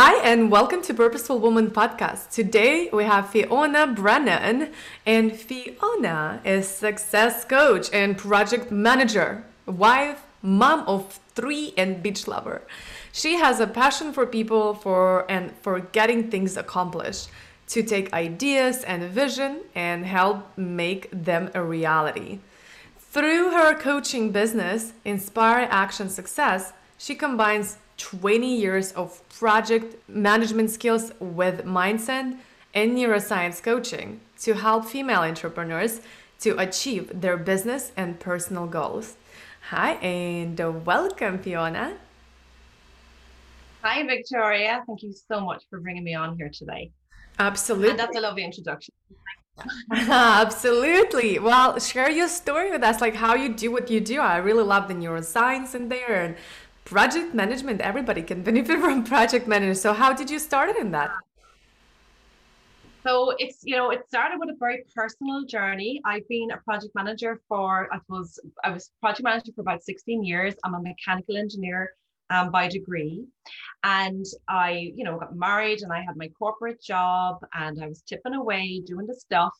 Hi, and welcome to Purposeful Woman Podcast. Today we have Fiona Brennan, and Fiona is success coach and project manager, wife, mom of three, and beach lover. She has a passion for people for and for getting things accomplished, to take ideas and vision and help make them a reality. Through her coaching business, Inspire Action Success, she combines 20 years of project management skills with mindset and neuroscience coaching to help female entrepreneurs to achieve their business and personal goals. Hi, and welcome, Fiona. Hi, Victoria. Thank you so much for bringing me on here today. Absolutely. And that's a lovely introduction. Absolutely. Well, share your story with us, like how you do what you do. I really love the neuroscience in there and project management everybody can benefit from project management. So how did you start it in that? So it's you know it started with a very personal journey. I've been a project manager for i was i was project manager for about 16 years. I'm a mechanical engineer um, by degree. And i you know got married and i had my corporate job and i was tipping away doing the stuff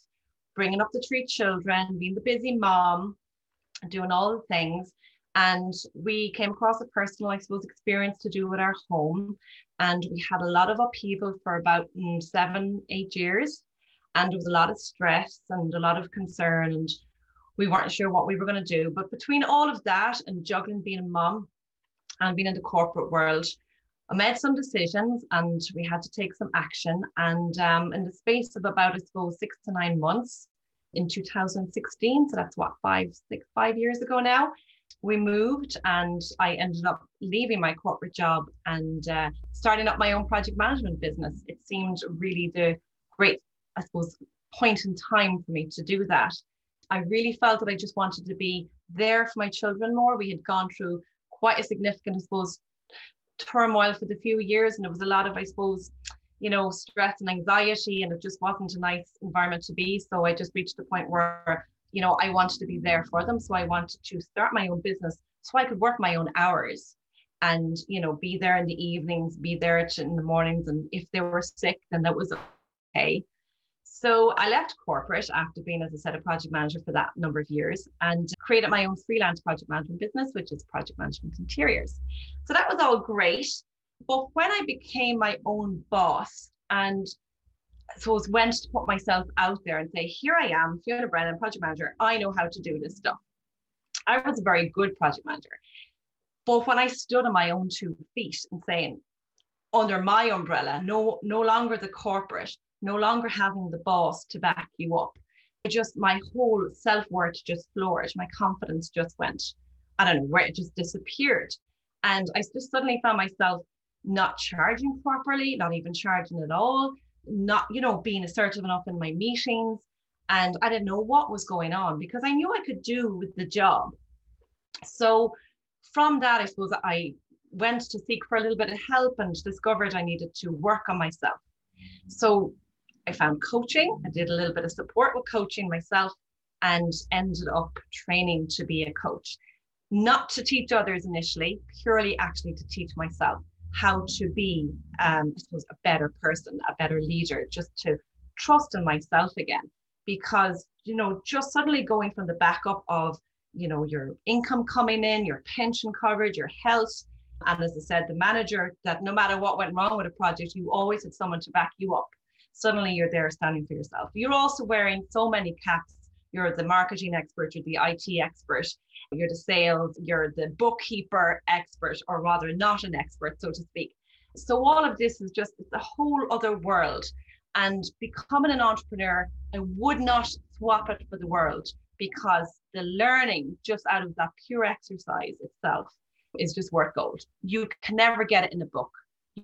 bringing up the three children being the busy mom doing all the things and we came across a personal, I suppose, experience to do with our home. And we had a lot of upheaval for about mm, seven, eight years. And there was a lot of stress and a lot of concern. And we weren't sure what we were going to do. But between all of that and juggling being a mom and being in the corporate world, I made some decisions and we had to take some action. And um, in the space of about, I suppose, six to nine months in 2016, so that's what, five, six, five years ago now, we moved and I ended up leaving my corporate job and uh, starting up my own project management business. It seemed really the great, I suppose, point in time for me to do that. I really felt that I just wanted to be there for my children more. We had gone through quite a significant, I suppose, turmoil for the few years, and there was a lot of, I suppose, you know, stress and anxiety, and it just wasn't a nice environment to be. So I just reached the point where you know, I wanted to be there for them. So I wanted to start my own business so I could work my own hours and, you know, be there in the evenings, be there in the mornings. And if they were sick, then that was okay. So I left corporate after being, as I said, a project manager for that number of years and created my own freelance project management business, which is Project Management Interiors. So that was all great. But when I became my own boss and so was went to put myself out there and say, here I am, Fiona Brennan, project manager. I know how to do this stuff. I was a very good project manager. But when I stood on my own two feet and saying, under my umbrella, no, no longer the corporate, no longer having the boss to back you up. Just my whole self-worth just flourished. My confidence just went, I don't know where it just disappeared. And I just suddenly found myself not charging properly, not even charging at all not, you know, being assertive enough in my meetings. And I didn't know what was going on because I knew I could do with the job. So from that, I suppose I went to seek for a little bit of help and discovered I needed to work on myself. So I found coaching. I did a little bit of support with coaching myself and ended up training to be a coach. Not to teach others initially, purely actually to teach myself how to be, um, I suppose, a better person, a better leader, just to trust in myself again. Because, you know, just suddenly going from the backup of, you know, your income coming in, your pension coverage, your health, and as I said, the manager that no matter what went wrong with a project, you always had someone to back you up. Suddenly you're there standing for yourself. You're also wearing so many caps. You're the marketing expert, you're the IT expert, you're the sales, you're the bookkeeper expert, or rather not an expert, so to speak. So all of this is just a whole other world. And becoming an entrepreneur, I would not swap it for the world because the learning just out of that pure exercise itself is just worth gold. You can never get it in a book.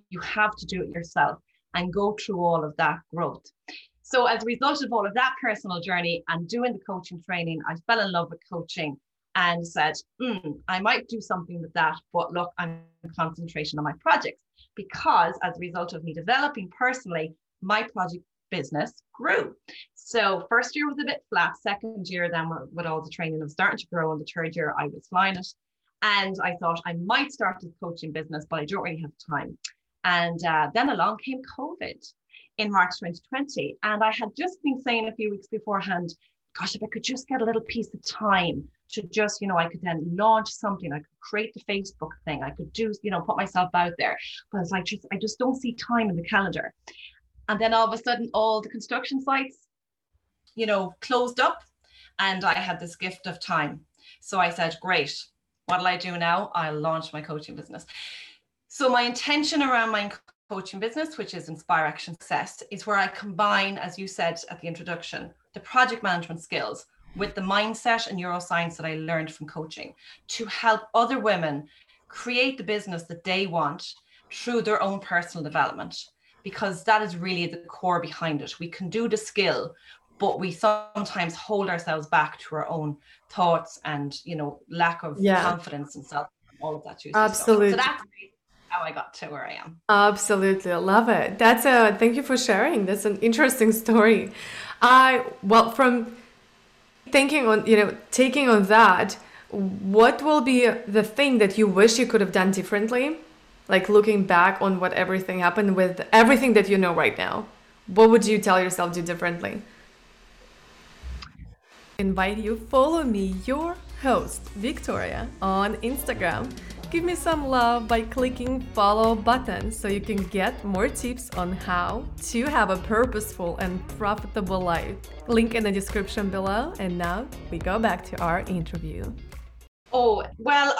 You have to do it yourself and go through all of that growth. So as a result of all of that personal journey and doing the coaching training, I fell in love with coaching and said, mm, I might do something with that, but look, I'm concentrating on my projects because as a result of me developing personally, my project business grew. So first year was a bit flat. Second year, then with all the training, I was starting to grow. And the third year, I was flying it. And I thought I might start a coaching business, but I don't really have time. And uh, then along came COVID in March 2020. And I had just been saying a few weeks beforehand, gosh, if I could just get a little piece of time to just, you know, I could then launch something, I could create the Facebook thing, I could do, you know, put myself out there. But it's like, just, I just don't see time in the calendar. And then all of a sudden, all the construction sites, you know, closed up. And I had this gift of time. So I said, great, what'll I do now? I'll launch my coaching business. So my intention around my coaching business, which is Inspire Action Success, is where I combine, as you said at the introduction, the project management skills with the mindset and neuroscience that I learned from coaching to help other women create the business that they want through their own personal development because that is really the core behind it. We can do the skill, but we sometimes hold ourselves back to our own thoughts and you know lack of yeah. confidence and self all of that absolutely so that's how i got to where i am. Absolutely. I love it. That's a thank you for sharing. That's an interesting story. I well from thinking on you know taking on that what will be the thing that you wish you could have done differently? Like looking back on what everything happened with everything that you know right now what would you tell yourself do differently? Invite you follow me your host victoria on instagram give me some love by clicking follow button so you can get more tips on how to have a purposeful and profitable life. Link in the description below. And now we go back to our interview. Oh well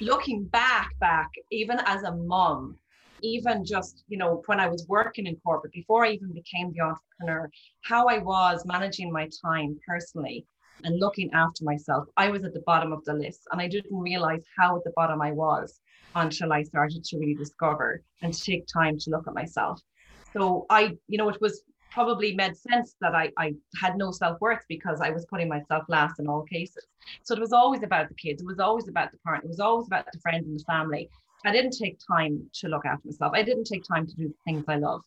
looking back back even as a mom even just you know when i was working in corporate before i even became the entrepreneur how i was managing my time personally and looking after myself i was at the bottom of the list and i didn't realize how at the bottom i was until i started to really discover and take time to look at myself so i you know it was probably made sense that I, I had no self-worth because I was putting myself last in all cases. So it was always about the kids, it was always about the parent, it was always about the friends and the family. I didn't take time to look after myself. I didn't take time to do the things I love.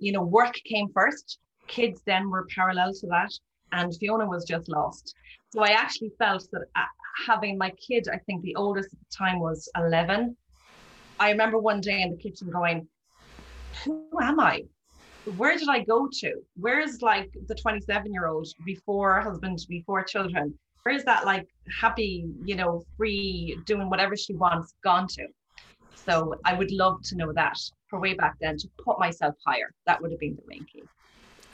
You know, work came first, kids then were parallel to that, and Fiona was just lost. So I actually felt that uh, having my kid, I think the oldest at the time was 11. I remember one day in the kitchen going, Who am I? where did I go to? Where's like the 27 year old before husband, before children? Where is that like happy, you know, free, doing whatever she wants gone to? So I would love to know that for way back then to put myself higher. That would have been the main key.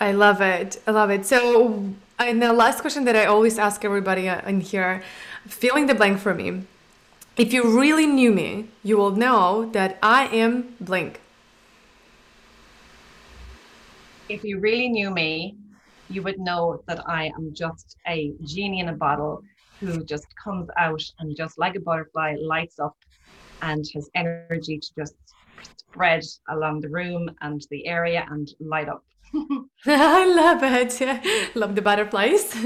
I love it. I love it. So, and the last question that I always ask everybody uh, in here, filling the blank for me. If you really knew me, you will know that I am blank if you really knew me, you would know that I am just a genie in a bottle who just comes out and just like a butterfly lights up and has energy to just spread along the room and the area and light up. I love it. Love the butterflies.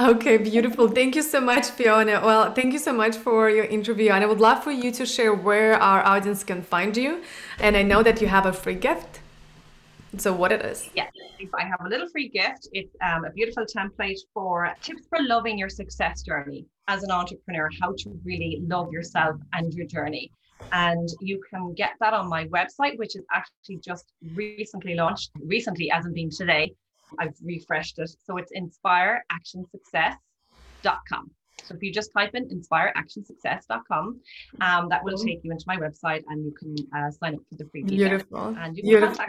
okay, beautiful. Thank you so much, Fiona. Well, thank you so much for your interview. And I would love for you to share where our audience can find you. And I know that you have a free gift so what it is? Yeah, I have a little free gift. It's um, a beautiful template for tips for loving your success journey as an entrepreneur, how to really love yourself and your journey. And you can get that on my website, which is actually just recently launched, recently as in being today. I've refreshed it. So it's inspireactionsuccess.com. So if you just type in inspireactionsuccess.com, um, that will take you into my website and you can uh, sign up for the free Beautiful. And you Beautiful.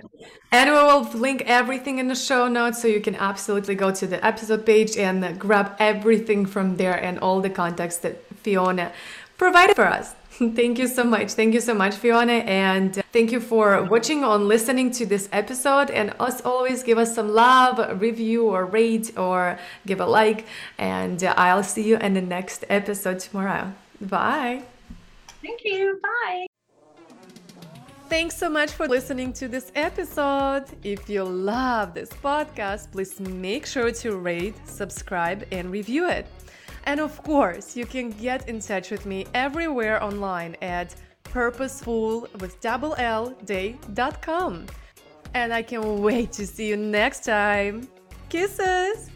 And we will link everything in the show notes so you can absolutely go to the episode page and grab everything from there and all the context that Fiona provided for us. thank you so much. Thank you so much, Fiona. And thank you for watching or listening to this episode. And as always, give us some love, review, or rate, or give a like. And I'll see you in the next episode tomorrow. Bye. Thank you. Bye. thanks so much for listening to this episode. If you love this podcast, please make sure to rate, subscribe, and review it. And of course, you can get in touch with me everywhere online at purposeful with double L day.com. And I can't wait to see you next time. Kisses!